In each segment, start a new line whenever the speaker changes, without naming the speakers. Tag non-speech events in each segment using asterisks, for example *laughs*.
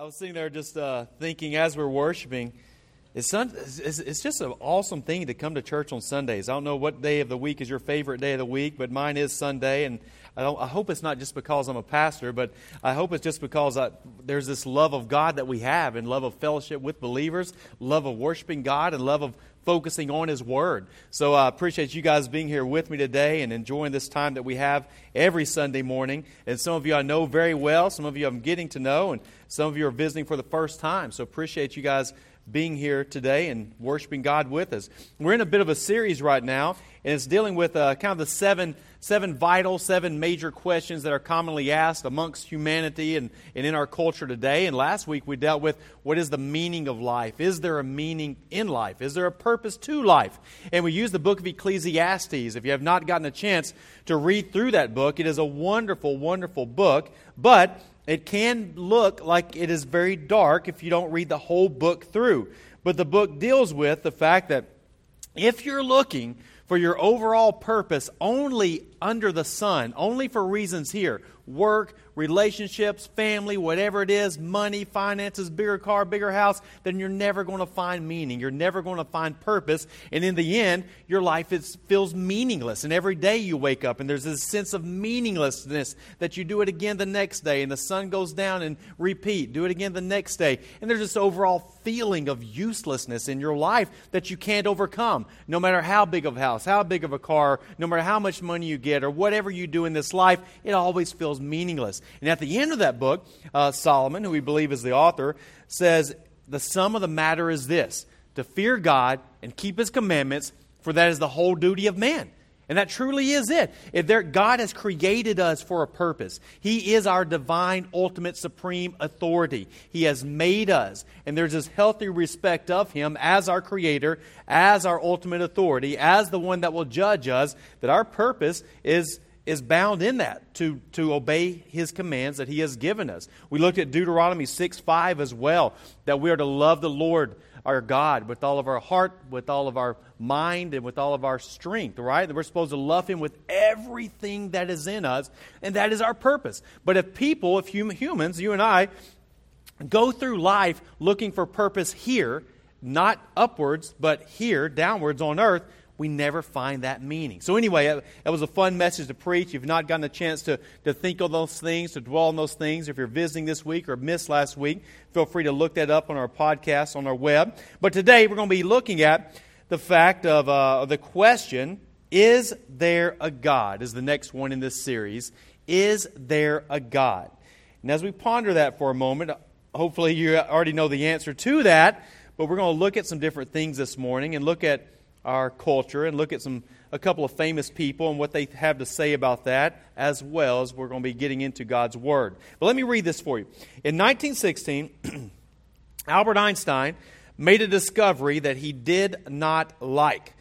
I was sitting there just uh, thinking as we're worshiping, it's, it's, just an awesome thing to come to church on Sundays. I don't know what day of the week is your favorite day of the week, but mine is Sunday. And I, I hope it's not just because I'm a pastor, but I hope it's just because I, there's this love of God that we have and love of fellowship with believers, love of worshiping God, and love of focusing on His Word. So I appreciate you guys being here with me today and enjoying this time that we have every Sunday morning. And some of you I know very well, some of you I'm getting to know, and some of you are visiting for the first time. So appreciate you guys being here today and worshiping God with us. We're in a bit of a series right now, and it's dealing with uh, kind of the seven, seven vital, seven major questions that are commonly asked amongst humanity and, and in our culture today. And last week we dealt with what is the meaning of life? Is there a meaning in life? Is there a purpose to life? And we used the book of Ecclesiastes. If you have not gotten a chance to read through that book, it is a wonderful, wonderful book. But it can look like it is very dark if you don't read the whole book through. But the book deals with the fact that if you're looking for your overall purpose only under the sun, only for reasons here work, relationships, family, whatever it is, money, finances, bigger car, bigger house, then you're never going to find meaning. You're never going to find purpose. And in the end, your life is, feels meaningless. And every day you wake up and there's this sense of meaninglessness that you do it again the next day and the sun goes down and repeat. Do it again the next day. And there's this overall feeling of uselessness in your life that you can't overcome. No matter how big of a house, how big of a car, no matter how much money you get or whatever you do in this life, it always feels meaningless. And at the end of that book, uh, Solomon, who we believe is the author, says, The sum of the matter is this to fear God and keep his commandments, for that is the whole duty of man. And that truly is it. If there, God has created us for a purpose. He is our divine, ultimate, supreme authority. He has made us. And there's this healthy respect of Him as our creator, as our ultimate authority, as the one that will judge us, that our purpose is is bound in that to, to obey his commands that he has given us. We looked at Deuteronomy 6 5 as well, that we are to love the Lord our God with all of our heart, with all of our mind, and with all of our strength, right? That we're supposed to love him with everything that is in us, and that is our purpose. But if people, if hum- humans, you and I, go through life looking for purpose here, not upwards, but here, downwards on earth, we never find that meaning. So, anyway, that was a fun message to preach. If you've not gotten a chance to, to think of those things, to dwell on those things, if you're visiting this week or missed last week, feel free to look that up on our podcast on our web. But today we're going to be looking at the fact of uh, the question Is there a God? Is the next one in this series. Is there a God? And as we ponder that for a moment, hopefully you already know the answer to that, but we're going to look at some different things this morning and look at our culture and look at some a couple of famous people and what they have to say about that, as well as we're going to be getting into God's Word. But let me read this for you. In 1916, *clears throat* Albert Einstein made a discovery that he did not like.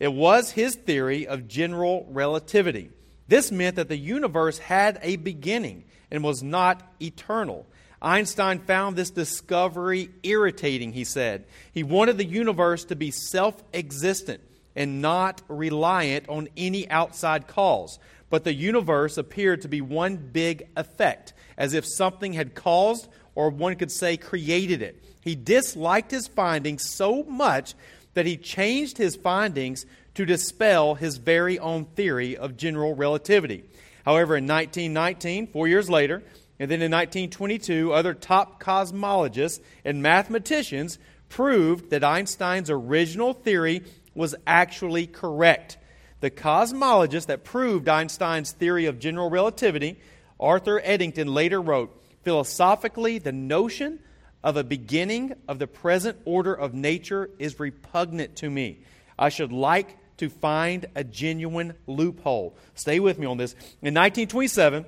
It was his theory of general relativity. This meant that the universe had a beginning and was not eternal. Einstein found this discovery irritating, he said. He wanted the universe to be self existent and not reliant on any outside cause. But the universe appeared to be one big effect, as if something had caused, or one could say created it. He disliked his findings so much that he changed his findings to dispel his very own theory of general relativity. However, in 1919, four years later, and then in 1922, other top cosmologists and mathematicians proved that Einstein's original theory was actually correct. The cosmologist that proved Einstein's theory of general relativity, Arthur Eddington, later wrote Philosophically, the notion of a beginning of the present order of nature is repugnant to me. I should like to find a genuine loophole. Stay with me on this. In 1927,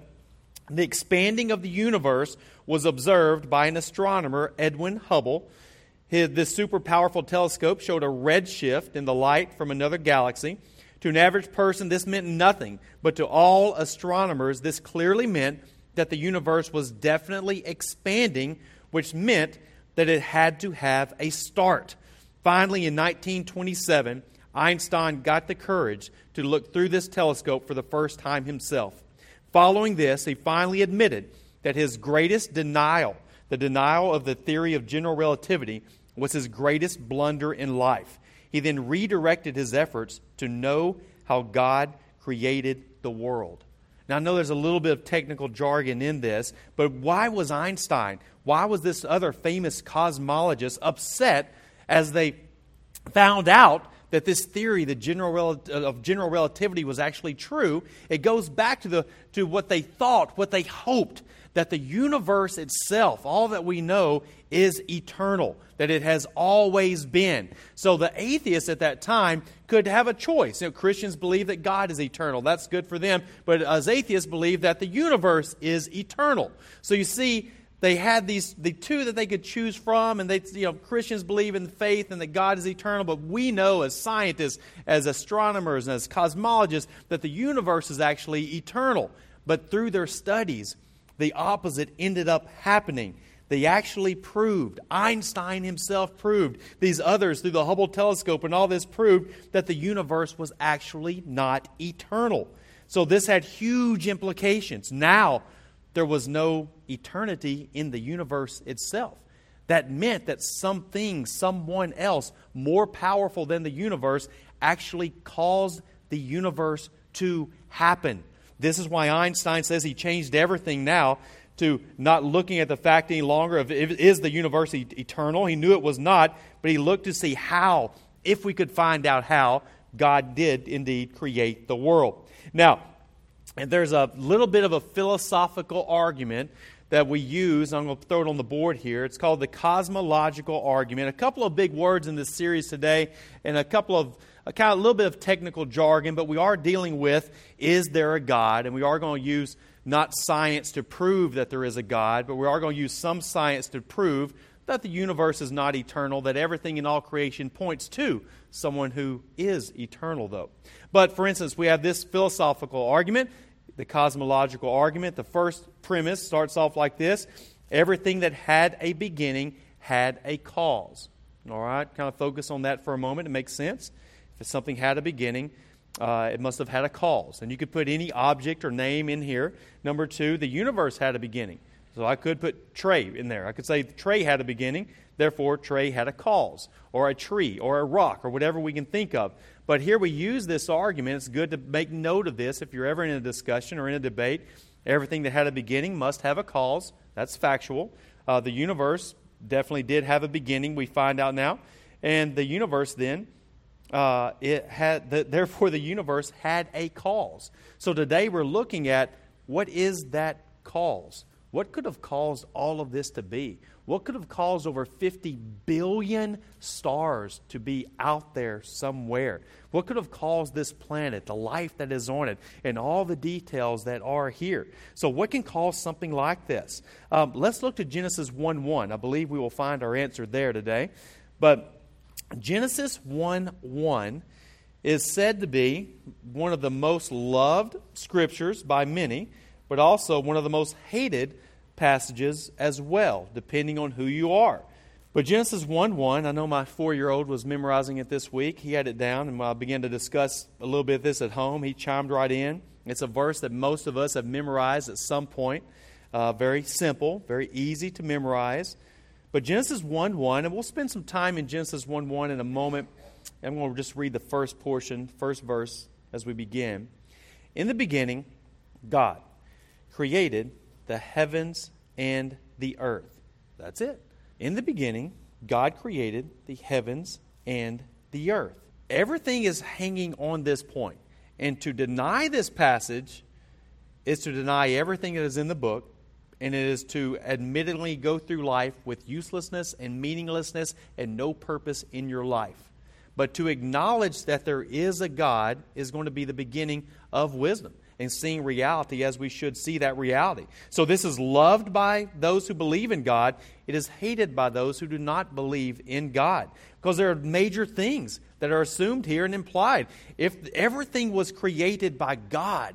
the expanding of the universe was observed by an astronomer, Edwin Hubble. His, this super powerful telescope showed a red shift in the light from another galaxy. To an average person, this meant nothing, but to all astronomers, this clearly meant that the universe was definitely expanding, which meant that it had to have a start. Finally, in 1927, Einstein got the courage to look through this telescope for the first time himself. Following this, he finally admitted that his greatest denial The denial of the theory of general relativity was his greatest blunder in life. He then redirected his efforts to know how God created the world. Now, I know there's a little bit of technical jargon in this, but why was Einstein, why was this other famous cosmologist upset as they found out that this theory the general of general relativity was actually true? It goes back to, the, to what they thought, what they hoped, that the universe itself, all that we know, is eternal, that it has always been. So the atheists at that time could have a choice. You know, Christians believe that God is eternal. That's good for them. But as atheists believe that the universe is eternal. So you see, they had these the two that they could choose from and they you know christians believe in faith and that god is eternal but we know as scientists as astronomers and as cosmologists that the universe is actually eternal but through their studies the opposite ended up happening. They actually proved, Einstein himself proved, these others through the Hubble telescope and all this proved that the universe was actually not eternal. So this had huge implications. Now, there was no eternity in the universe itself. That meant that something, someone else more powerful than the universe, actually caused the universe to happen. This is why Einstein says he changed everything now to not looking at the fact any longer of is the universe eternal. He knew it was not, but he looked to see how, if we could find out how, God did indeed create the world. Now, and there's a little bit of a philosophical argument that we use. I'm going to throw it on the board here. It's called the cosmological argument. A couple of big words in this series today, and a couple of a kind of a little bit of technical jargon, but we are dealing with is there a God? And we are going to use not science to prove that there is a God, but we are going to use some science to prove that the universe is not eternal, that everything in all creation points to someone who is eternal, though. But for instance, we have this philosophical argument, the cosmological argument. The first premise starts off like this everything that had a beginning had a cause. All right, kind of focus on that for a moment. It makes sense. If something had a beginning, uh, it must have had a cause. And you could put any object or name in here. Number two, the universe had a beginning. So I could put Trey in there. I could say Trey had a beginning, therefore Trey had a cause, or a tree, or a rock, or whatever we can think of. But here we use this argument. It's good to make note of this if you're ever in a discussion or in a debate. Everything that had a beginning must have a cause. That's factual. Uh, the universe definitely did have a beginning, we find out now. And the universe then uh, it had the, therefore the universe had a cause. So today we're looking at what is that cause? What could have caused all of this to be? What could have caused over 50 billion stars to be out there somewhere? What could have caused this planet, the life that is on it, and all the details that are here? So, what can cause something like this? Um, let's look to Genesis 1 1. I believe we will find our answer there today. But Genesis 1 1 is said to be one of the most loved scriptures by many, but also one of the most hated passages as well, depending on who you are. But Genesis 1 1, I know my four year old was memorizing it this week. He had it down, and I began to discuss a little bit of this at home, he chimed right in. It's a verse that most of us have memorized at some point. Uh, very simple, very easy to memorize. But Genesis 1 1, and we'll spend some time in Genesis 1 1 in a moment. I'm going to just read the first portion, first verse as we begin. In the beginning, God created the heavens and the earth. That's it. In the beginning, God created the heavens and the earth. Everything is hanging on this point. And to deny this passage is to deny everything that is in the book and it is to admittedly go through life with uselessness and meaninglessness and no purpose in your life. But to acknowledge that there is a God is going to be the beginning of wisdom and seeing reality as we should see that reality. So, this is loved by those who believe in God. It is hated by those who do not believe in God. Because there are major things that are assumed here and implied. If everything was created by God,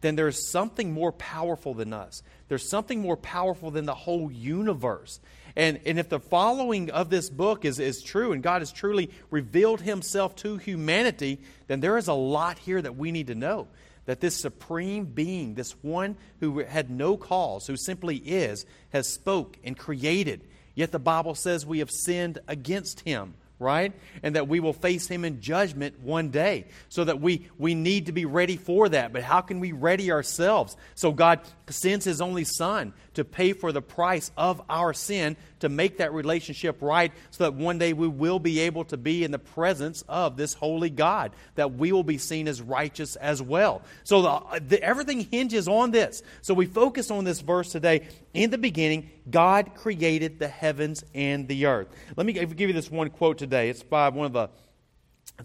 then there's something more powerful than us. There's something more powerful than the whole universe. And, and if the following of this book is, is true and God has truly revealed himself to humanity, then there is a lot here that we need to know. That this supreme being, this one who had no cause, who simply is, has spoke and created. Yet the Bible says we have sinned against him right? And that we will face him in judgment one day. So that we, we need to be ready for that. But how can we ready ourselves? So God sends his only son to pay for the price of our sin to make that relationship right so that one day we will be able to be in the presence of this holy God, that we will be seen as righteous as well. So the, the, everything hinges on this. So we focus on this verse today. In the beginning, God created the heavens and the earth. Let me give you this one quote today. It's by one of the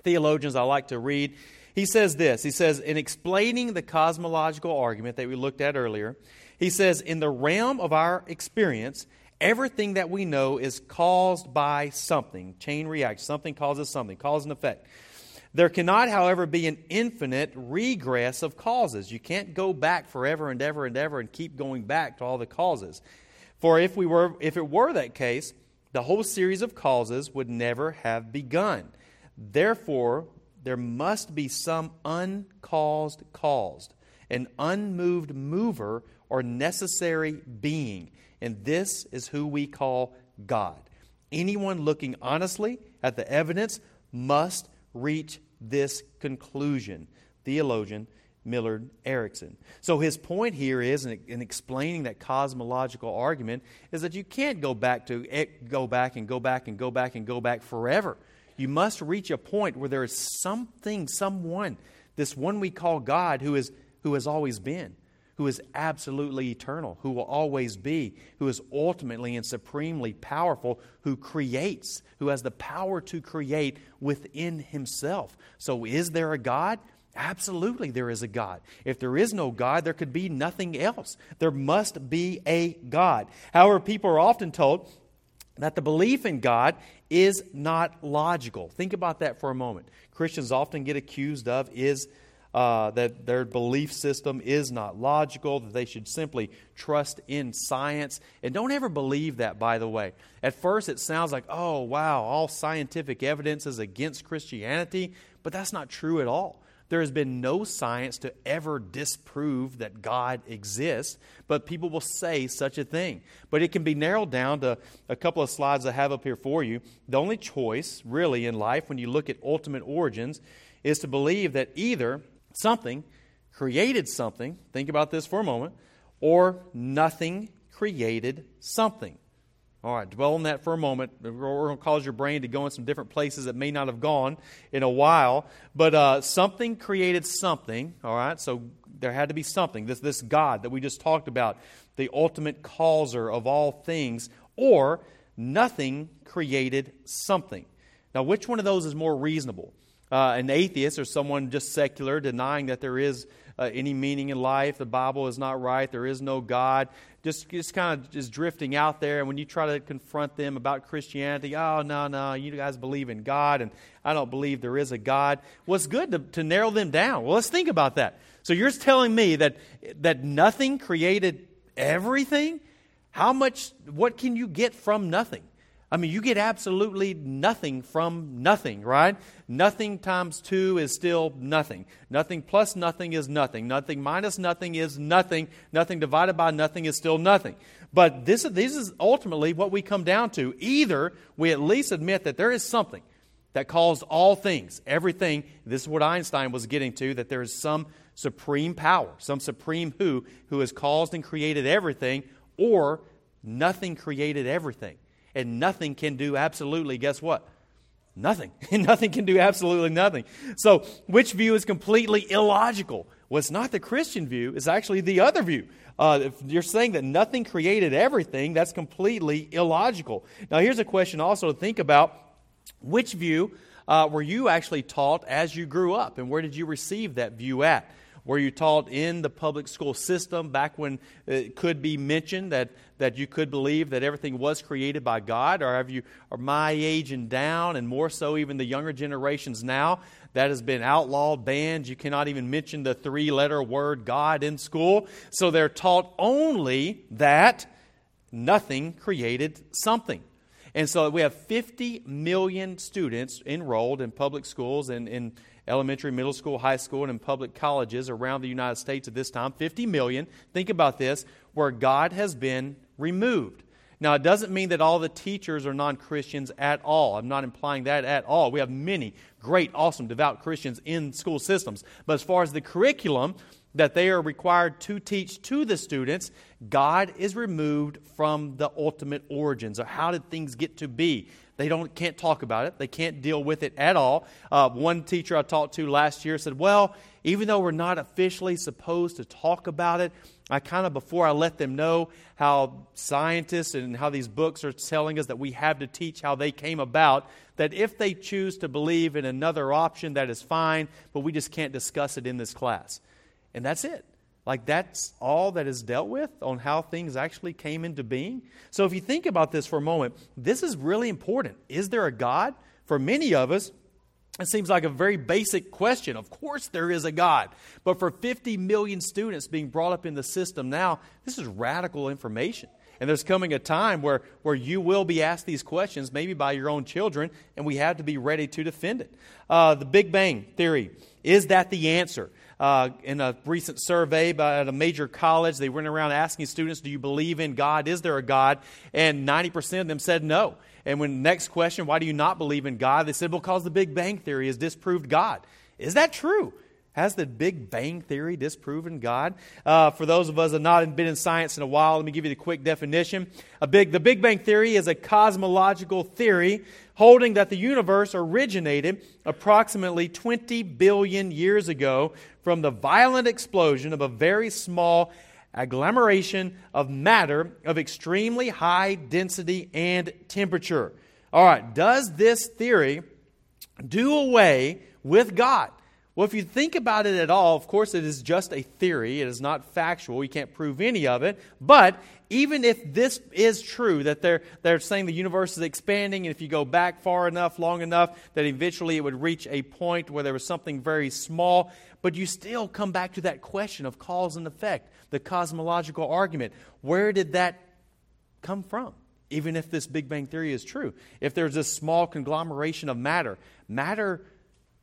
theologians I like to read. He says this He says, in explaining the cosmological argument that we looked at earlier, he says, in the realm of our experience, everything that we know is caused by something. Chain reaction. Something causes something, cause and effect. There cannot, however, be an infinite regress of causes. You can't go back forever and ever and ever and keep going back to all the causes. For if we were if it were that case, the whole series of causes would never have begun. Therefore, there must be some uncaused caused, an unmoved mover or necessary being. And this is who we call God. Anyone looking honestly at the evidence must reach this conclusion. Theologian Millard Erickson. So his point here is, in, explaining that cosmological argument, is that you can't go back to go back and go back and go back and go back forever. You must reach a point where there is something, someone, this one we call God, who is who has always been who is absolutely eternal, who will always be, who is ultimately and supremely powerful, who creates, who has the power to create within himself. So, is there a God? Absolutely, there is a God. If there is no God, there could be nothing else. There must be a God. However, people are often told that the belief in God is not logical. Think about that for a moment. Christians often get accused of is uh, that their belief system is not logical, that they should simply trust in science. And don't ever believe that, by the way. At first, it sounds like, oh, wow, all scientific evidence is against Christianity, but that's not true at all. There has been no science to ever disprove that God exists, but people will say such a thing. But it can be narrowed down to a couple of slides I have up here for you. The only choice, really, in life when you look at ultimate origins is to believe that either something created something, think about this for a moment, or nothing created something. All right, dwell on that for a moment. We're going to cause your brain to go in some different places that may not have gone in a while. But uh, something created something, all right? So there had to be something. This, this God that we just talked about, the ultimate causer of all things, or nothing created something. Now, which one of those is more reasonable? Uh, an atheist or someone just secular denying that there is uh, any meaning in life, the Bible is not right, there is no God, just, just kind of just drifting out there. And when you try to confront them about Christianity, oh, no, no, you guys believe in God, and I don't believe there is a God. Well, good to, to narrow them down. Well, let's think about that. So you're telling me that, that nothing created everything? How much, what can you get from nothing? I mean, you get absolutely nothing from nothing, right? Nothing times two is still nothing. Nothing plus nothing is nothing. Nothing minus nothing is nothing. Nothing divided by nothing is still nothing. But this, this is ultimately what we come down to. Either we at least admit that there is something that caused all things, everything. This is what Einstein was getting to, that there is some supreme power, some supreme who, who has caused and created everything, or nothing created everything and nothing can do absolutely, guess what? Nothing. And *laughs* nothing can do absolutely nothing. So, which view is completely illogical? Well, it's not the Christian view, it's actually the other view. Uh, if you're saying that nothing created everything, that's completely illogical. Now, here's a question also to think about which view uh, were you actually taught as you grew up, and where did you receive that view at? Were you taught in the public school system back when it could be mentioned that, that you could believe that everything was created by God? Or have you, are my age and down, and more so even the younger generations now, that has been outlawed, banned. You cannot even mention the three letter word God in school. So they're taught only that nothing created something. And so we have 50 million students enrolled in public schools and in elementary, middle school, high school, and in public colleges around the United States at this time. 50 million. Think about this where God has been removed. Now, it doesn't mean that all the teachers are non Christians at all. I'm not implying that at all. We have many great, awesome, devout Christians in school systems. But as far as the curriculum that they are required to teach to the students, God is removed from the ultimate origins of how did things get to be. They don't, can't talk about it. They can't deal with it at all. Uh, one teacher I talked to last year said, Well, even though we're not officially supposed to talk about it, I kind of, before I let them know how scientists and how these books are telling us that we have to teach how they came about, that if they choose to believe in another option, that is fine, but we just can't discuss it in this class. And that's it. Like, that's all that is dealt with on how things actually came into being. So, if you think about this for a moment, this is really important. Is there a God? For many of us, it seems like a very basic question. Of course, there is a God. But for 50 million students being brought up in the system now, this is radical information. And there's coming a time where, where you will be asked these questions, maybe by your own children, and we have to be ready to defend it. Uh, the Big Bang Theory is that the answer? Uh, in a recent survey by, at a major college. They went around asking students, Do you believe in God? Is there a God? And 90% of them said no. And when next question, Why do you not believe in God? They said, Because the Big Bang Theory has disproved God. Is that true? Has the Big Bang Theory disproven God? Uh, for those of us that have not been in science in a while, let me give you the quick definition. A big, the Big Bang Theory is a cosmological theory holding that the universe originated approximately 20 billion years ago from the violent explosion of a very small agglomeration of matter of extremely high density and temperature. All right, does this theory do away with God? Well, if you think about it at all, of course, it is just a theory. It is not factual. We can't prove any of it. But even if this is true, that they're, they're saying the universe is expanding, and if you go back far enough, long enough, that eventually it would reach a point where there was something very small, but you still come back to that question of cause and effect, the cosmological argument. Where did that come from? Even if this Big Bang Theory is true. If there's this small conglomeration of matter, matter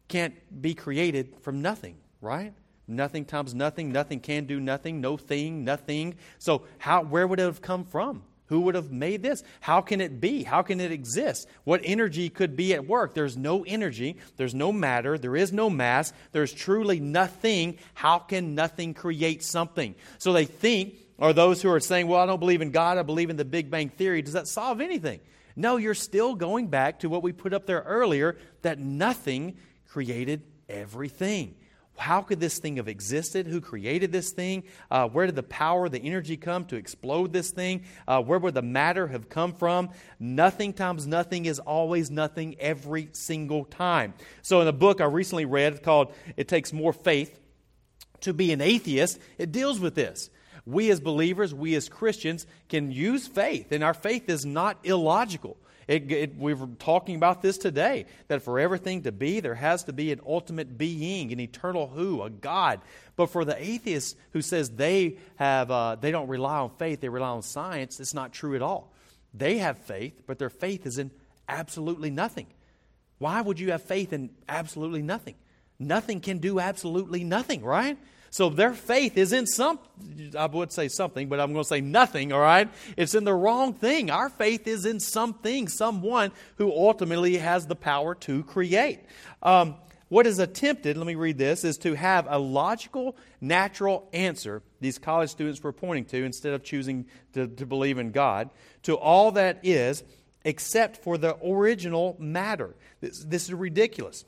can't be created from nothing, right? Nothing times nothing. Nothing can do nothing. No thing, nothing. So, how, where would it have come from? Who would have made this? How can it be? How can it exist? What energy could be at work? There's no energy. There's no matter. There is no mass. There's truly nothing. How can nothing create something? So they think, or those who are saying, well, I don't believe in God, I believe in the Big Bang Theory. Does that solve anything? No, you're still going back to what we put up there earlier that nothing created everything. How could this thing have existed? Who created this thing? Uh, where did the power, the energy come to explode this thing? Uh, where would the matter have come from? Nothing times nothing is always nothing every single time. So, in a book I recently read called It Takes More Faith to Be an Atheist, it deals with this. We as believers, we as Christians, can use faith, and our faith is not illogical. It, it, we were talking about this today that for everything to be, there has to be an ultimate being, an eternal who, a God. But for the atheist who says they have, uh, they don't rely on faith, they rely on science, it's not true at all. They have faith, but their faith is in absolutely nothing. Why would you have faith in absolutely nothing? Nothing can do absolutely nothing, right? So their faith is in some, I would say something, but I'm going to say nothing, all right? It's in the wrong thing. Our faith is in something, someone who ultimately has the power to create. Um, what is attempted, let me read this, is to have a logical, natural answer, these college students were pointing to, instead of choosing to, to believe in God, to all that is, except for the original matter. This, this is ridiculous.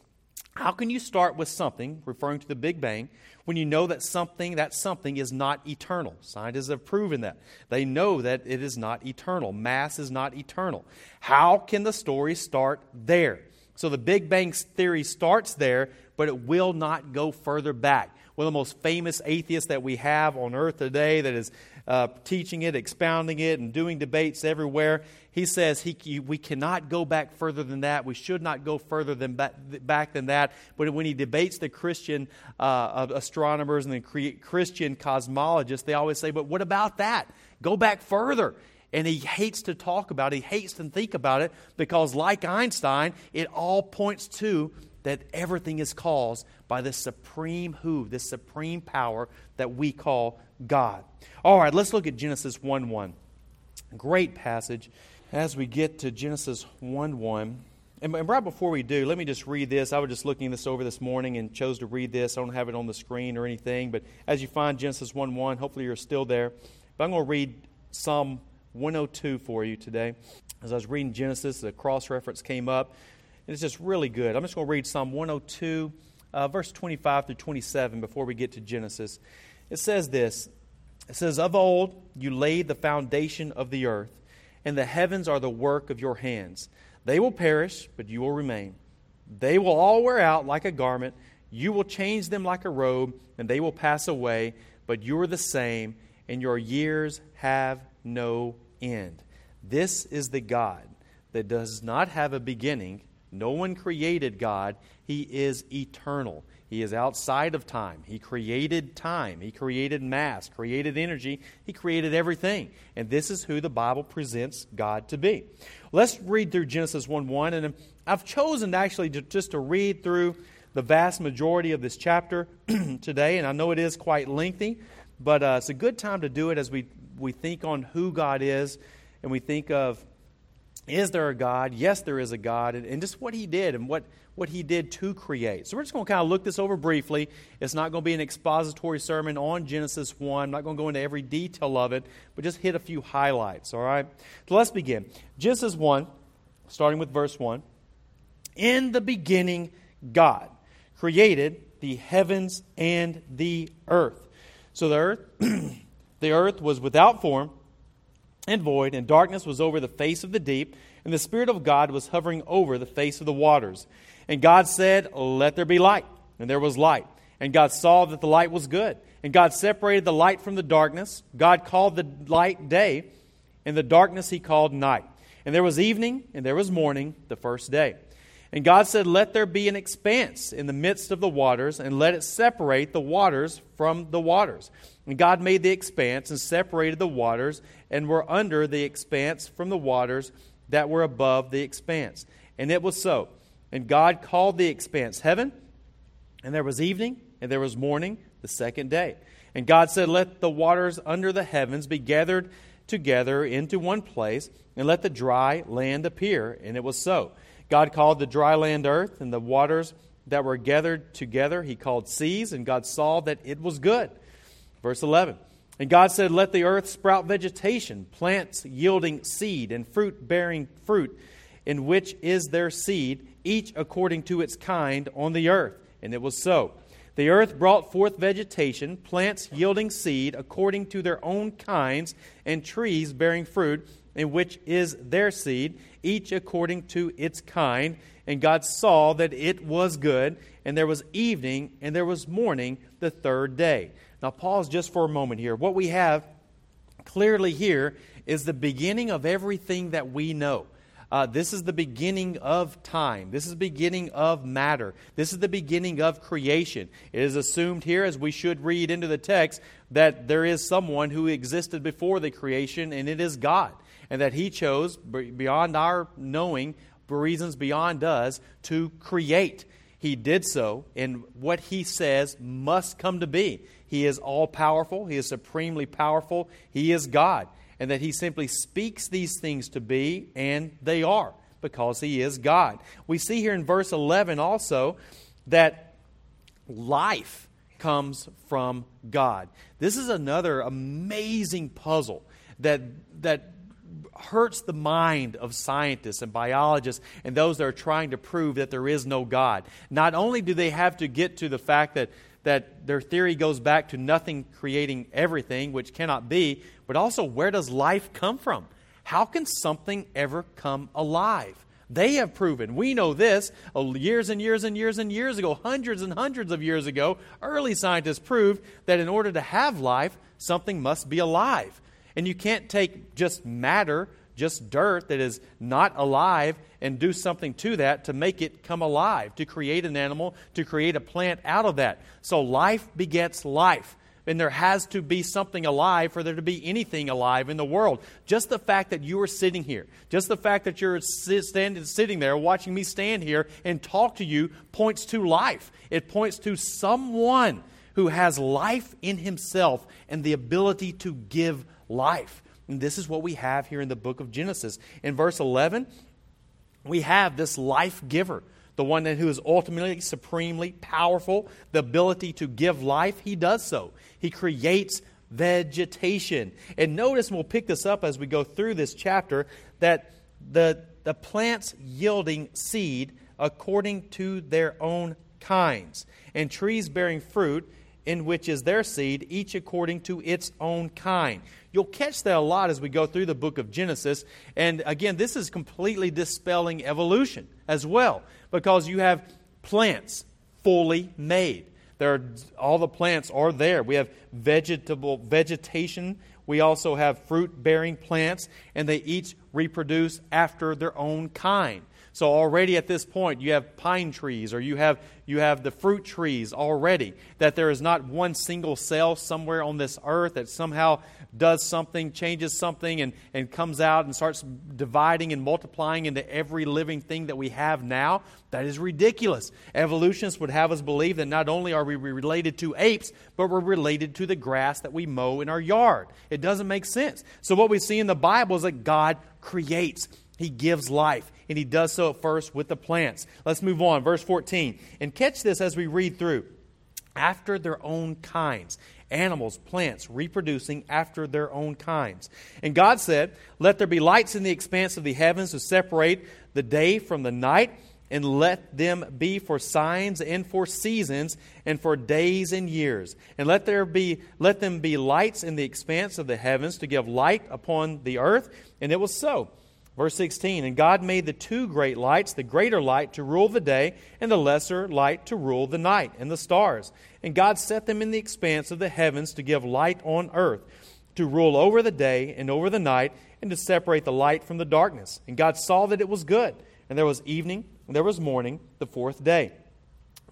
How can you start with something, referring to the Big Bang, when you know that something, that something is not eternal? Scientists have proven that. They know that it is not eternal. Mass is not eternal. How can the story start there? So the Big Bang theory starts there, but it will not go further back. One of the most famous atheists that we have on earth today that is uh, teaching it, expounding it, and doing debates everywhere. He says he, we cannot go back further than that. We should not go further than back, back than that. But when he debates the Christian uh, astronomers and the Christian cosmologists, they always say, but what about that? Go back further. And he hates to talk about it, he hates to think about it because, like Einstein, it all points to that everything is caused by this supreme who, this supreme power that we call God. All right, let's look at Genesis 1 1. Great passage. As we get to Genesis 1 1, and, right before we do, let me just read this. I was just looking this over this morning and chose to read this. I don't have it on the screen or anything, but as you find Genesis 1 1, hopefully you're still there. But I'm going to read Psalm 102 for you today. As I was reading Genesis, the cross reference came up, and it's just really good. I'm just going to read Psalm 102, uh, verse 25 through 27 before we get to Genesis. It says this It says, Of old you laid the foundation of the earth, and the heavens are the work of your hands. They will perish, but you will remain. They will all wear out like a garment. You will change them like a robe, and they will pass away, but you are the same, and your years have no end. This is the God that does not have a beginning. No one created God. He is eternal. He is outside of time. He created time. He created mass, created energy. He created everything. And this is who the Bible presents God to be. Let's read through Genesis 1 1. And I've chosen actually to, just to read through the vast majority of this chapter *clears throat* today. And I know it is quite lengthy, but uh, it's a good time to do it as we, we think on who God is and we think of is there a God? Yes, there is a God, and, and just what He did and what, what He did to create. So we're just going to kind of look this over briefly. It's not going to be an expository sermon on Genesis 1. I'm not going to go into every detail of it, but just hit a few highlights, all right? So let's begin. Genesis 1, starting with verse 1. In the beginning, God created the heavens and the earth. So the earth, *clears throat* the earth was without form and void, and darkness was over the face of the deep, and the Spirit of God was hovering over the face of the waters. And God said, Let there be light. And there was light. And God saw that the light was good. And God separated the light from the darkness. God called the light day, and the darkness he called night. And there was evening, and there was morning, the first day. And God said, Let there be an expanse in the midst of the waters, and let it separate the waters from the waters. And God made the expanse and separated the waters, and were under the expanse from the waters that were above the expanse. And it was so. And God called the expanse heaven, and there was evening, and there was morning, the second day. And God said, Let the waters under the heavens be gathered together into one place, and let the dry land appear. And it was so. God called the dry land earth, and the waters that were gathered together he called seas, and God saw that it was good. Verse 11. And God said, Let the earth sprout vegetation, plants yielding seed, and fruit bearing fruit, in which is their seed, each according to its kind on the earth. And it was so. The earth brought forth vegetation, plants yielding seed according to their own kinds, and trees bearing fruit, in which is their seed, each according to its kind. And God saw that it was good, and there was evening, and there was morning the third day. Now, pause just for a moment here. What we have clearly here is the beginning of everything that we know. Uh, this is the beginning of time. This is the beginning of matter. This is the beginning of creation. It is assumed here, as we should read into the text, that there is someone who existed before the creation, and it is God. And that He chose, beyond our knowing, reasons beyond us, to create. He did so, and what He says must come to be. He is all powerful, He is supremely powerful, He is God and that he simply speaks these things to be, and they are, because he is God. We see here in verse 11 also that life comes from God. This is another amazing puzzle that, that hurts the mind of scientists and biologists and those that are trying to prove that there is no God. Not only do they have to get to the fact that that their theory goes back to nothing creating everything, which cannot be, but also where does life come from? How can something ever come alive? They have proven, we know this, uh, years and years and years and years ago, hundreds and hundreds of years ago, early scientists proved that in order to have life, something must be alive. And you can't take just matter just dirt that is not alive and do something to that to make it come alive, to create an animal, to create a plant out of that. So life begets life. and there has to be something alive for there to be anything alive in the world. Just the fact that you are sitting here, just the fact that you're standing, sitting there watching me stand here and talk to you points to life. It points to someone who has life in himself and the ability to give life. And this is what we have here in the book of Genesis. In verse 11, we have this life giver the one who is ultimately supremely powerful, the ability to give life, he does so. He creates vegetation. And notice, and we'll pick this up as we go through this chapter, that the, the plants yielding seed according to their own kinds, and trees bearing fruit in which is their seed, each according to its own kind. You'll catch that a lot as we go through the book of Genesis. And again, this is completely dispelling evolution as well, because you have plants fully made. There are, all the plants are there. We have vegetable vegetation. We also have fruit bearing plants, and they each reproduce after their own kind. So already at this point, you have pine trees or you have, you have the fruit trees already. That there is not one single cell somewhere on this earth that somehow does something, changes something, and, and comes out and starts dividing and multiplying into every living thing that we have now. That is ridiculous. Evolutionists would have us believe that not only are we related to apes, but we're related to the grass that we mow in our yard. It doesn't make sense. So, what we see in the Bible is that God creates. He gives life, and he does so at first with the plants. Let's move on. Verse 14. And catch this as we read through. After their own kinds, animals, plants, reproducing after their own kinds. And God said, Let there be lights in the expanse of the heavens to separate the day from the night, and let them be for signs and for seasons and for days and years. And let there be let them be lights in the expanse of the heavens to give light upon the earth. And it was so. Verse 16 And God made the two great lights, the greater light to rule the day, and the lesser light to rule the night, and the stars. And God set them in the expanse of the heavens to give light on earth, to rule over the day and over the night, and to separate the light from the darkness. And God saw that it was good. And there was evening, and there was morning, the fourth day.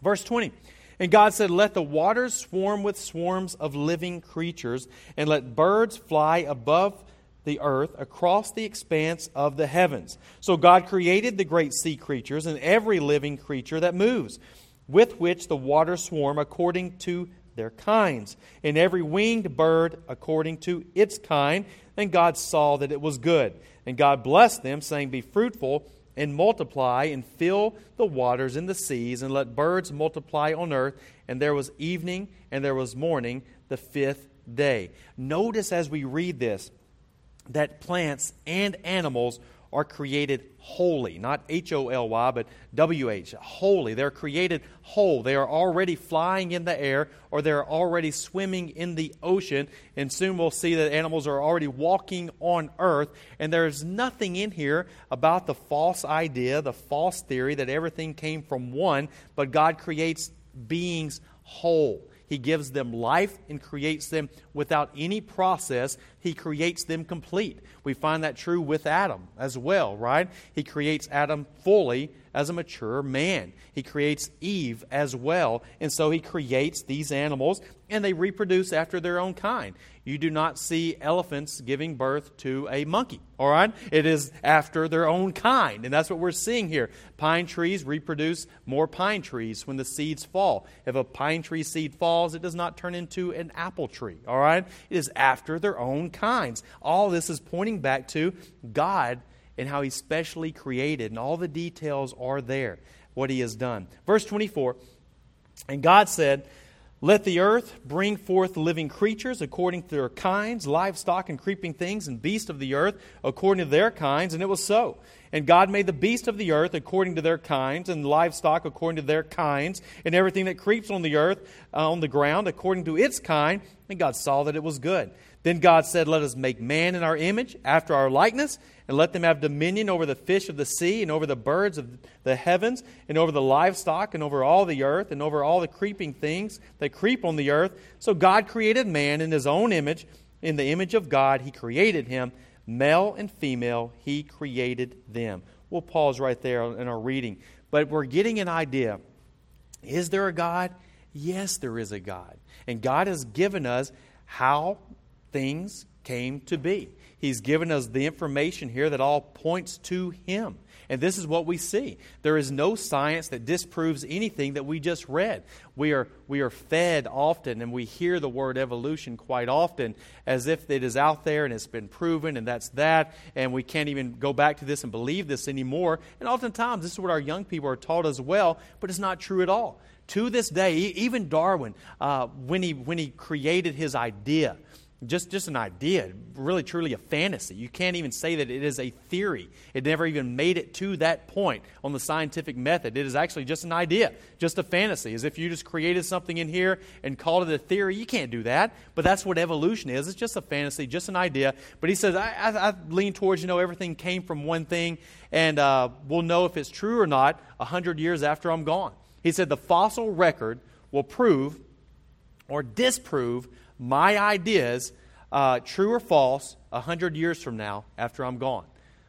Verse 20. And God said, Let the waters swarm with swarms of living creatures, and let birds fly above the earth across the expanse of the heavens. So God created the great sea creatures and every living creature that moves, with which the waters swarm according to their kinds, and every winged bird according to its kind. And God saw that it was good. And God blessed them, saying, Be fruitful and multiply and fill the waters in the seas, and let birds multiply on earth. And there was evening and there was morning, the fifth day. Notice as we read this, that plants and animals are created wholly, not H O L Y, but W H, wholly. They're created whole. They are already flying in the air or they're already swimming in the ocean. And soon we'll see that animals are already walking on earth. And there's nothing in here about the false idea, the false theory that everything came from one, but God creates beings whole. He gives them life and creates them without any process. He creates them complete. We find that true with Adam as well, right? He creates Adam fully as a mature man. He creates Eve as well. And so he creates these animals and they reproduce after their own kind. You do not see elephants giving birth to a monkey, all right? It is after their own kind. And that's what we're seeing here. Pine trees reproduce more pine trees when the seeds fall. If a pine tree seed falls, it does not turn into an apple tree, all right? It is after their own kinds. All this is pointing back to God and how He specially created, and all the details are there, what He has done. Verse 24 And God said, let the earth bring forth living creatures according to their kinds, livestock and creeping things, and beasts of the earth according to their kinds. And it was so. And God made the beasts of the earth according to their kinds, and livestock according to their kinds, and everything that creeps on the earth, uh, on the ground, according to its kind. And God saw that it was good. Then God said, Let us make man in our image, after our likeness, and let them have dominion over the fish of the sea, and over the birds of the heavens, and over the livestock, and over all the earth, and over all the creeping things that creep on the earth. So God created man in his own image. In the image of God, he created him. Male and female, he created them. We'll pause right there in our reading. But we're getting an idea. Is there a God? Yes, there is a God. And God has given us how things came to be. He's given us the information here that all points to Him. And this is what we see. There is no science that disproves anything that we just read. We are, we are fed often, and we hear the word evolution quite often as if it is out there and it's been proven, and that's that, and we can't even go back to this and believe this anymore. And oftentimes, this is what our young people are taught as well, but it's not true at all. To this day, even Darwin, uh, when, he, when he created his idea, just, just an idea, really truly a fantasy. You can't even say that it is a theory. It never even made it to that point on the scientific method. It is actually just an idea, just a fantasy. As if you just created something in here and called it a theory. You can't do that. But that's what evolution is. It's just a fantasy, just an idea. But he says, I, I, I lean towards, you know, everything came from one thing, and uh, we'll know if it's true or not a hundred years after I'm gone. He said, the fossil record will prove or disprove my ideas, uh, true or false, 100 years from now after I'm gone.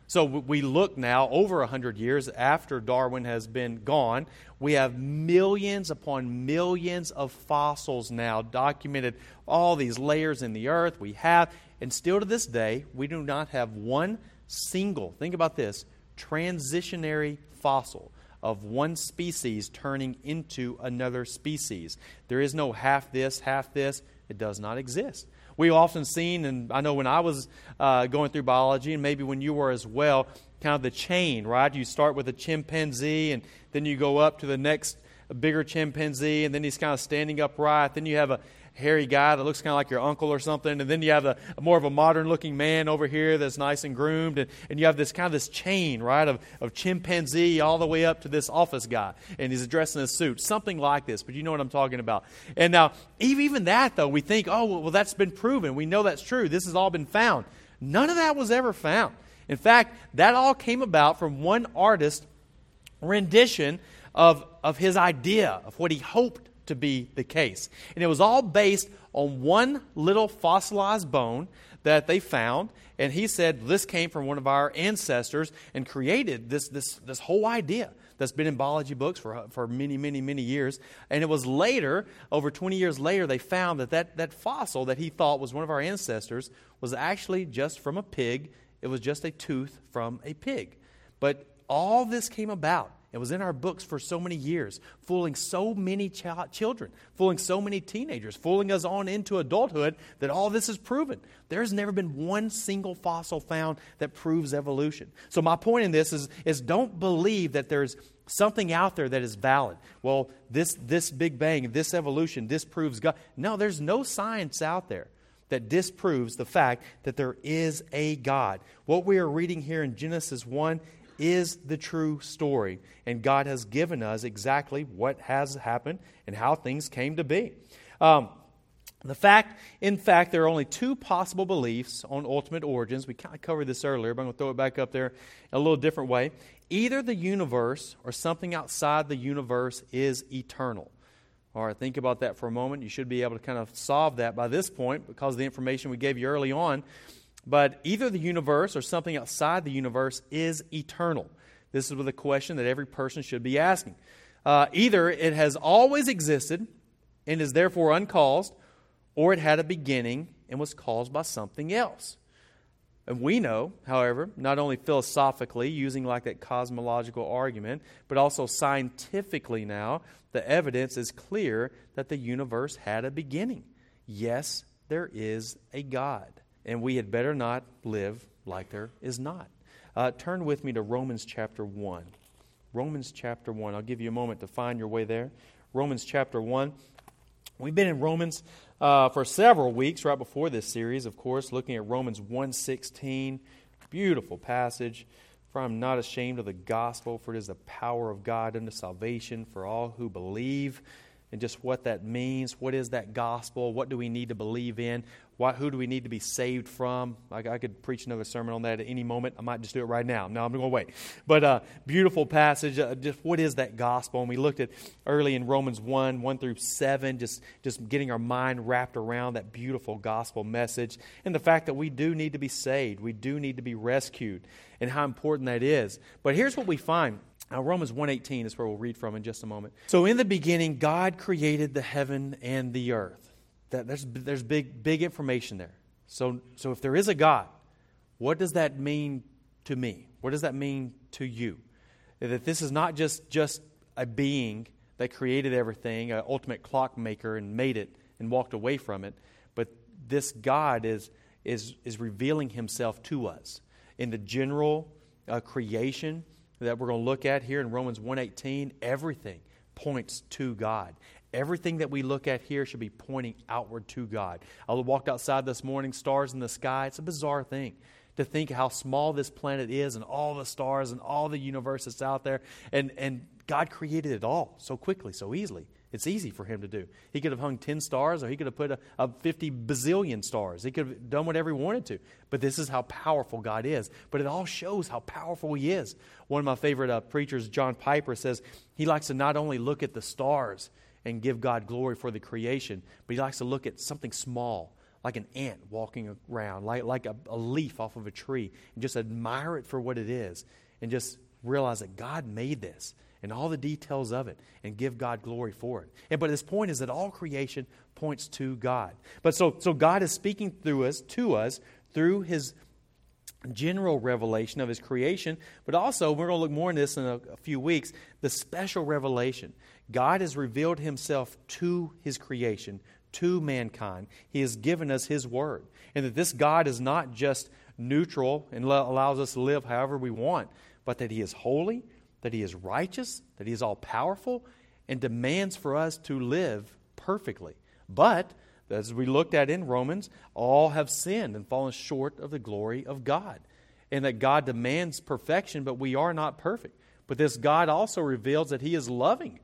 So we look now over 100 years after Darwin has been gone. We have millions upon millions of fossils now documented, all these layers in the earth we have. And still to this day, we do not have one single, think about this, transitionary fossil of one species turning into another species. There is no half this, half this. It does not exist. We've often seen, and I know when I was uh, going through biology, and maybe when you were as well, kind of the chain, right? You start with a chimpanzee, and then you go up to the next bigger chimpanzee, and then he's kind of standing upright. Then you have a hairy guy that looks kind of like your uncle or something. And then you have a, a more of a modern looking man over here that's nice and groomed. And, and you have this kind of this chain, right, of, of chimpanzee all the way up to this office guy. And he's dressed in a suit. Something like this, but you know what I'm talking about. And now, even that, though, we think, oh, well, that's been proven. We know that's true. This has all been found. None of that was ever found. In fact, that all came about from one artist rendition of, of his idea, of what he hoped to be the case. And it was all based on one little fossilized bone that they found. And he said this came from one of our ancestors and created this, this, this whole idea that's been in biology books for, for many, many, many years. And it was later, over 20 years later, they found that, that that fossil that he thought was one of our ancestors was actually just from a pig. It was just a tooth from a pig. But all this came about it was in our books for so many years, fooling so many ch- children, fooling so many teenagers, fooling us on into adulthood that all this is proven. There's never been one single fossil found that proves evolution. So, my point in this is, is don't believe that there's something out there that is valid. Well, this, this Big Bang, this evolution, this proves God. No, there's no science out there that disproves the fact that there is a God. What we are reading here in Genesis 1 is the true story. And God has given us exactly what has happened and how things came to be. Um, the fact, in fact, there are only two possible beliefs on ultimate origins. We kind of covered this earlier, but I'm going to throw it back up there a little different way. Either the universe or something outside the universe is eternal. All right, think about that for a moment. You should be able to kind of solve that by this point because the information we gave you early on. But either the universe or something outside the universe is eternal. This is the question that every person should be asking. Uh, either it has always existed and is therefore uncaused, or it had a beginning and was caused by something else. And we know, however, not only philosophically, using like that cosmological argument, but also scientifically now, the evidence is clear that the universe had a beginning. Yes, there is a God and we had better not live like there is not. Uh, turn with me to Romans chapter 1. Romans chapter 1. I'll give you a moment to find your way there. Romans chapter 1. We've been in Romans uh, for several weeks right before this series, of course, looking at Romans 1.16. Beautiful passage. For I am not ashamed of the gospel, for it is the power of God unto salvation for all who believe and just what that means. What is that gospel? What do we need to believe in? What, who do we need to be saved from? I, I, could preach another sermon on that at any moment. I might just do it right now. No, I'm going to wait. But uh, beautiful passage. Uh, just what is that gospel? And we looked at early in Romans 1, 1 through 7, just, just getting our mind wrapped around that beautiful gospel message and the fact that we do need to be saved. We do need to be rescued and how important that is. But here's what we find Now, Romans 1.18 is where we'll read from in just a moment. So, in the beginning, God created the heaven and the earth. That, there's there's big, big information there. So, so, if there is a God, what does that mean to me? What does that mean to you? That this is not just, just a being that created everything, an ultimate clockmaker, and made it and walked away from it, but this God is, is, is revealing himself to us in the general uh, creation that we're going to look at here in Romans 1:18, everything points to God. Everything that we look at here should be pointing outward to God. I walked outside this morning, stars in the sky. It's a bizarre thing to think how small this planet is and all the stars and all the universe that's out there. And, and God created it all so quickly, so easily. It's easy for him to do. He could have hung 10 stars or he could have put a, a 50 bazillion stars. He could have done whatever he wanted to. But this is how powerful God is. But it all shows how powerful he is. One of my favorite uh, preachers, John Piper, says he likes to not only look at the stars and give God glory for the creation, but he likes to look at something small, like an ant walking around, like, like a, a leaf off of a tree, and just admire it for what it is and just realize that God made this and all the details of it and give God glory for it. And, but his point is that all creation points to God. But so, so God is speaking through us, to us, through his general revelation of his creation, but also, we're going to look more in this in a, a few weeks, the special revelation. God has revealed himself to his creation, to mankind. He has given us his word. And that this God is not just neutral and allows us to live however we want, but that he is holy, that He is righteous, that He is all powerful, and demands for us to live perfectly. But, as we looked at in Romans, all have sinned and fallen short of the glory of God. And that God demands perfection, but we are not perfect. But this God also reveals that He is loving.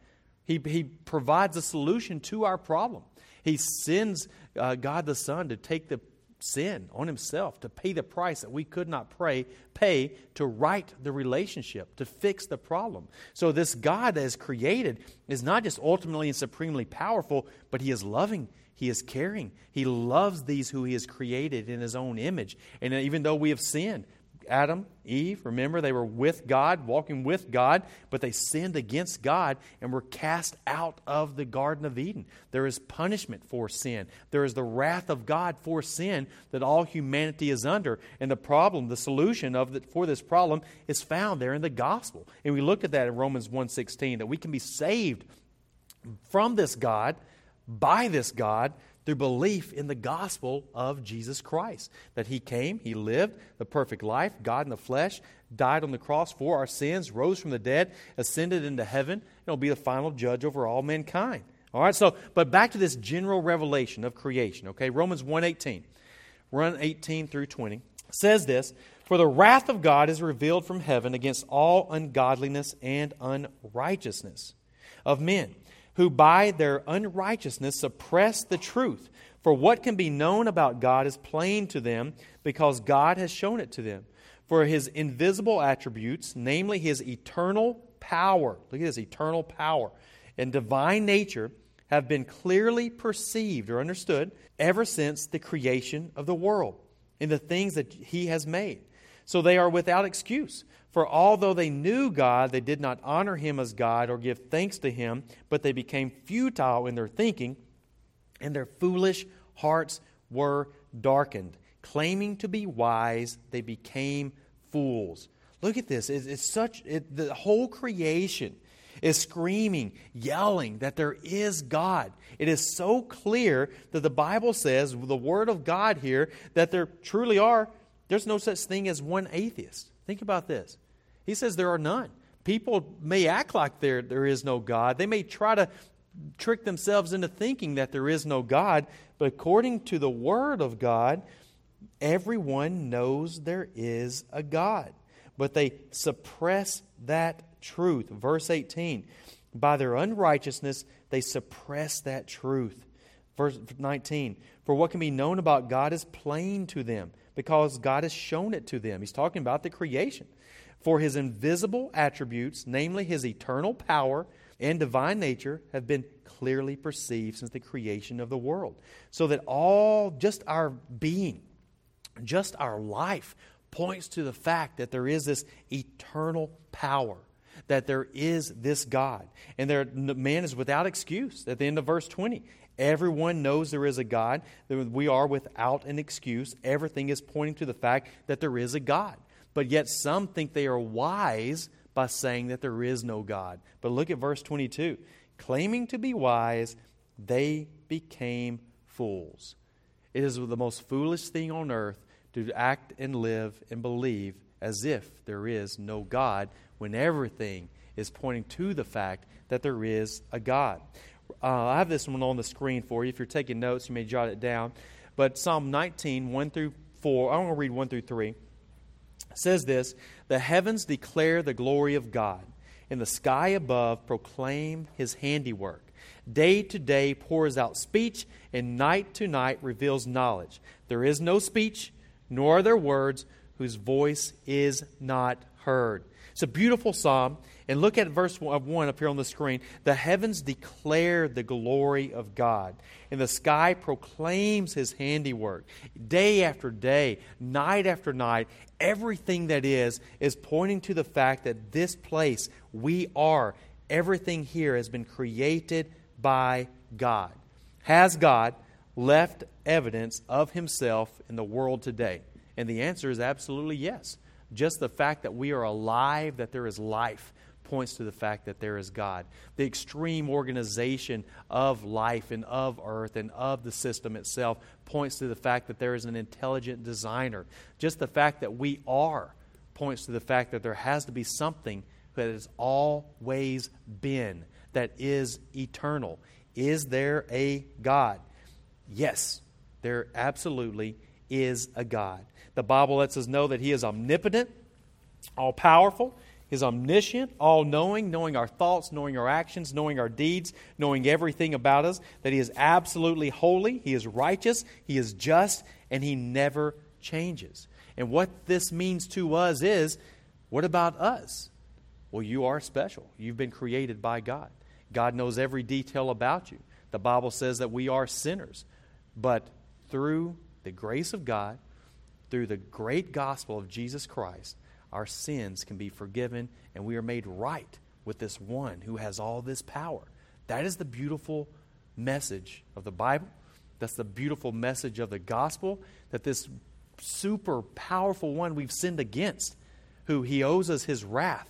He, he provides a solution to our problem. He sends uh, God the Son to take the sin on himself to pay the price that we could not pray, pay to right the relationship, to fix the problem. So, this God that is created is not just ultimately and supremely powerful, but he is loving. He is caring. He loves these who he has created in his own image. And even though we have sinned, Adam, Eve, remember, they were with God, walking with God, but they sinned against God and were cast out of the Garden of Eden. There is punishment for sin. There is the wrath of God for sin that all humanity is under. And the problem, the solution of the, for this problem is found there in the gospel. And we look at that in Romans 1.16, that we can be saved from this God, by this God, through belief in the gospel of Jesus Christ. That he came, he lived the perfect life, God in the flesh, died on the cross for our sins, rose from the dead, ascended into heaven, and will be the final judge over all mankind. All right, so, but back to this general revelation of creation, okay? Romans 1.18, eighteen through 20, says this, For the wrath of God is revealed from heaven against all ungodliness and unrighteousness of men who by their unrighteousness suppress the truth. For what can be known about God is plain to them because God has shown it to them. For his invisible attributes, namely his eternal power, look at this eternal power and divine nature, have been clearly perceived or understood ever since the creation of the world in the things that he has made. So they are without excuse. For although they knew God, they did not honor him as God or give thanks to him, but they became futile in their thinking, and their foolish hearts were darkened. Claiming to be wise, they became fools. Look at this. It's, it's such, it, the whole creation is screaming, yelling that there is God. It is so clear that the Bible says, the Word of God here, that there truly are, there's no such thing as one atheist. Think about this. He says there are none. People may act like there, there is no God. They may try to trick themselves into thinking that there is no God, but according to the Word of God, everyone knows there is a God. But they suppress that truth. Verse 18 By their unrighteousness, they suppress that truth. Verse 19 For what can be known about God is plain to them, because God has shown it to them. He's talking about the creation. For his invisible attributes, namely his eternal power and divine nature, have been clearly perceived since the creation of the world. So that all, just our being, just our life, points to the fact that there is this eternal power. that there is this God. And there, man is without excuse. At the end of verse 20, everyone knows there is a God. We are without an excuse. Everything is pointing to the fact that there is a God. But yet some think they are wise by saying that there is no God. But look at verse 22. Claiming to be wise, they became fools. It is the most foolish thing on earth to act and live and believe as if there is no God when everything is pointing to the fact that there is a God. Uh, I have this one on the screen for you. If you're taking notes, you may jot it down. But Psalm 19, 1 through 4, I'm going to read 1 through 3 says this The heavens declare the glory of God, and the sky above proclaim his handiwork. Day to day pours out speech, and night to night reveals knowledge. There is no speech, nor are there words whose voice is not heard. It's a beautiful psalm. And look at verse 1 up here on the screen. The heavens declare the glory of God, and the sky proclaims his handiwork. Day after day, night after night, everything that is, is pointing to the fact that this place, we are, everything here has been created by God. Has God left evidence of himself in the world today? And the answer is absolutely yes. Just the fact that we are alive, that there is life, points to the fact that there is God. The extreme organization of life and of earth and of the system itself points to the fact that there is an intelligent designer. Just the fact that we are points to the fact that there has to be something that has always been, that is eternal. Is there a God? Yes, there absolutely is a God. The Bible lets us know that He is omnipotent, all powerful, He's omniscient, all knowing, knowing our thoughts, knowing our actions, knowing our deeds, knowing everything about us, that He is absolutely holy, He is righteous, He is just, and He never changes. And what this means to us is what about us? Well, you are special. You've been created by God. God knows every detail about you. The Bible says that we are sinners, but through the grace of God, through the great gospel of Jesus Christ, our sins can be forgiven and we are made right with this one who has all this power. That is the beautiful message of the Bible. That's the beautiful message of the gospel that this super powerful one we've sinned against, who he owes us his wrath,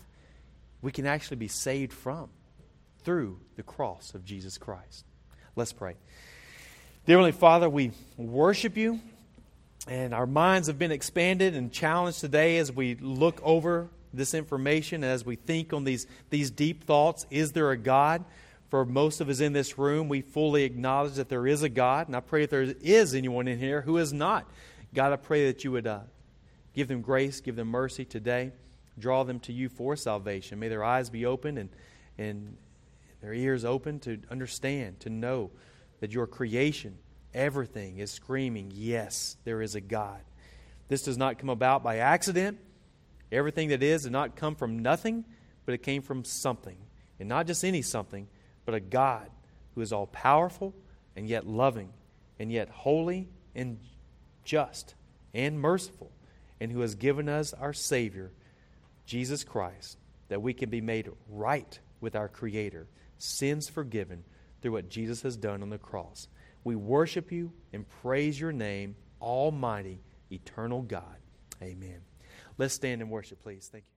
we can actually be saved from through the cross of Jesus Christ. Let's pray. Dear Heavenly Father, we worship you, and our minds have been expanded and challenged today as we look over this information, and as we think on these, these deep thoughts. Is there a God? For most of us in this room, we fully acknowledge that there is a God, and I pray if there is anyone in here who is not. God, I pray that you would uh, give them grace, give them mercy today, draw them to you for salvation. May their eyes be open and, and their ears open to understand, to know that your creation, everything is screaming, Yes, there is a God. This does not come about by accident. Everything that is did not come from nothing, but it came from something. And not just any something, but a God who is all powerful and yet loving, and yet holy and just and merciful, and who has given us our Savior, Jesus Christ, that we can be made right with our Creator, sins forgiven through what Jesus has done on the cross. We worship you and praise your name, Almighty, eternal God. Amen. Let's stand and worship, please. Thank you.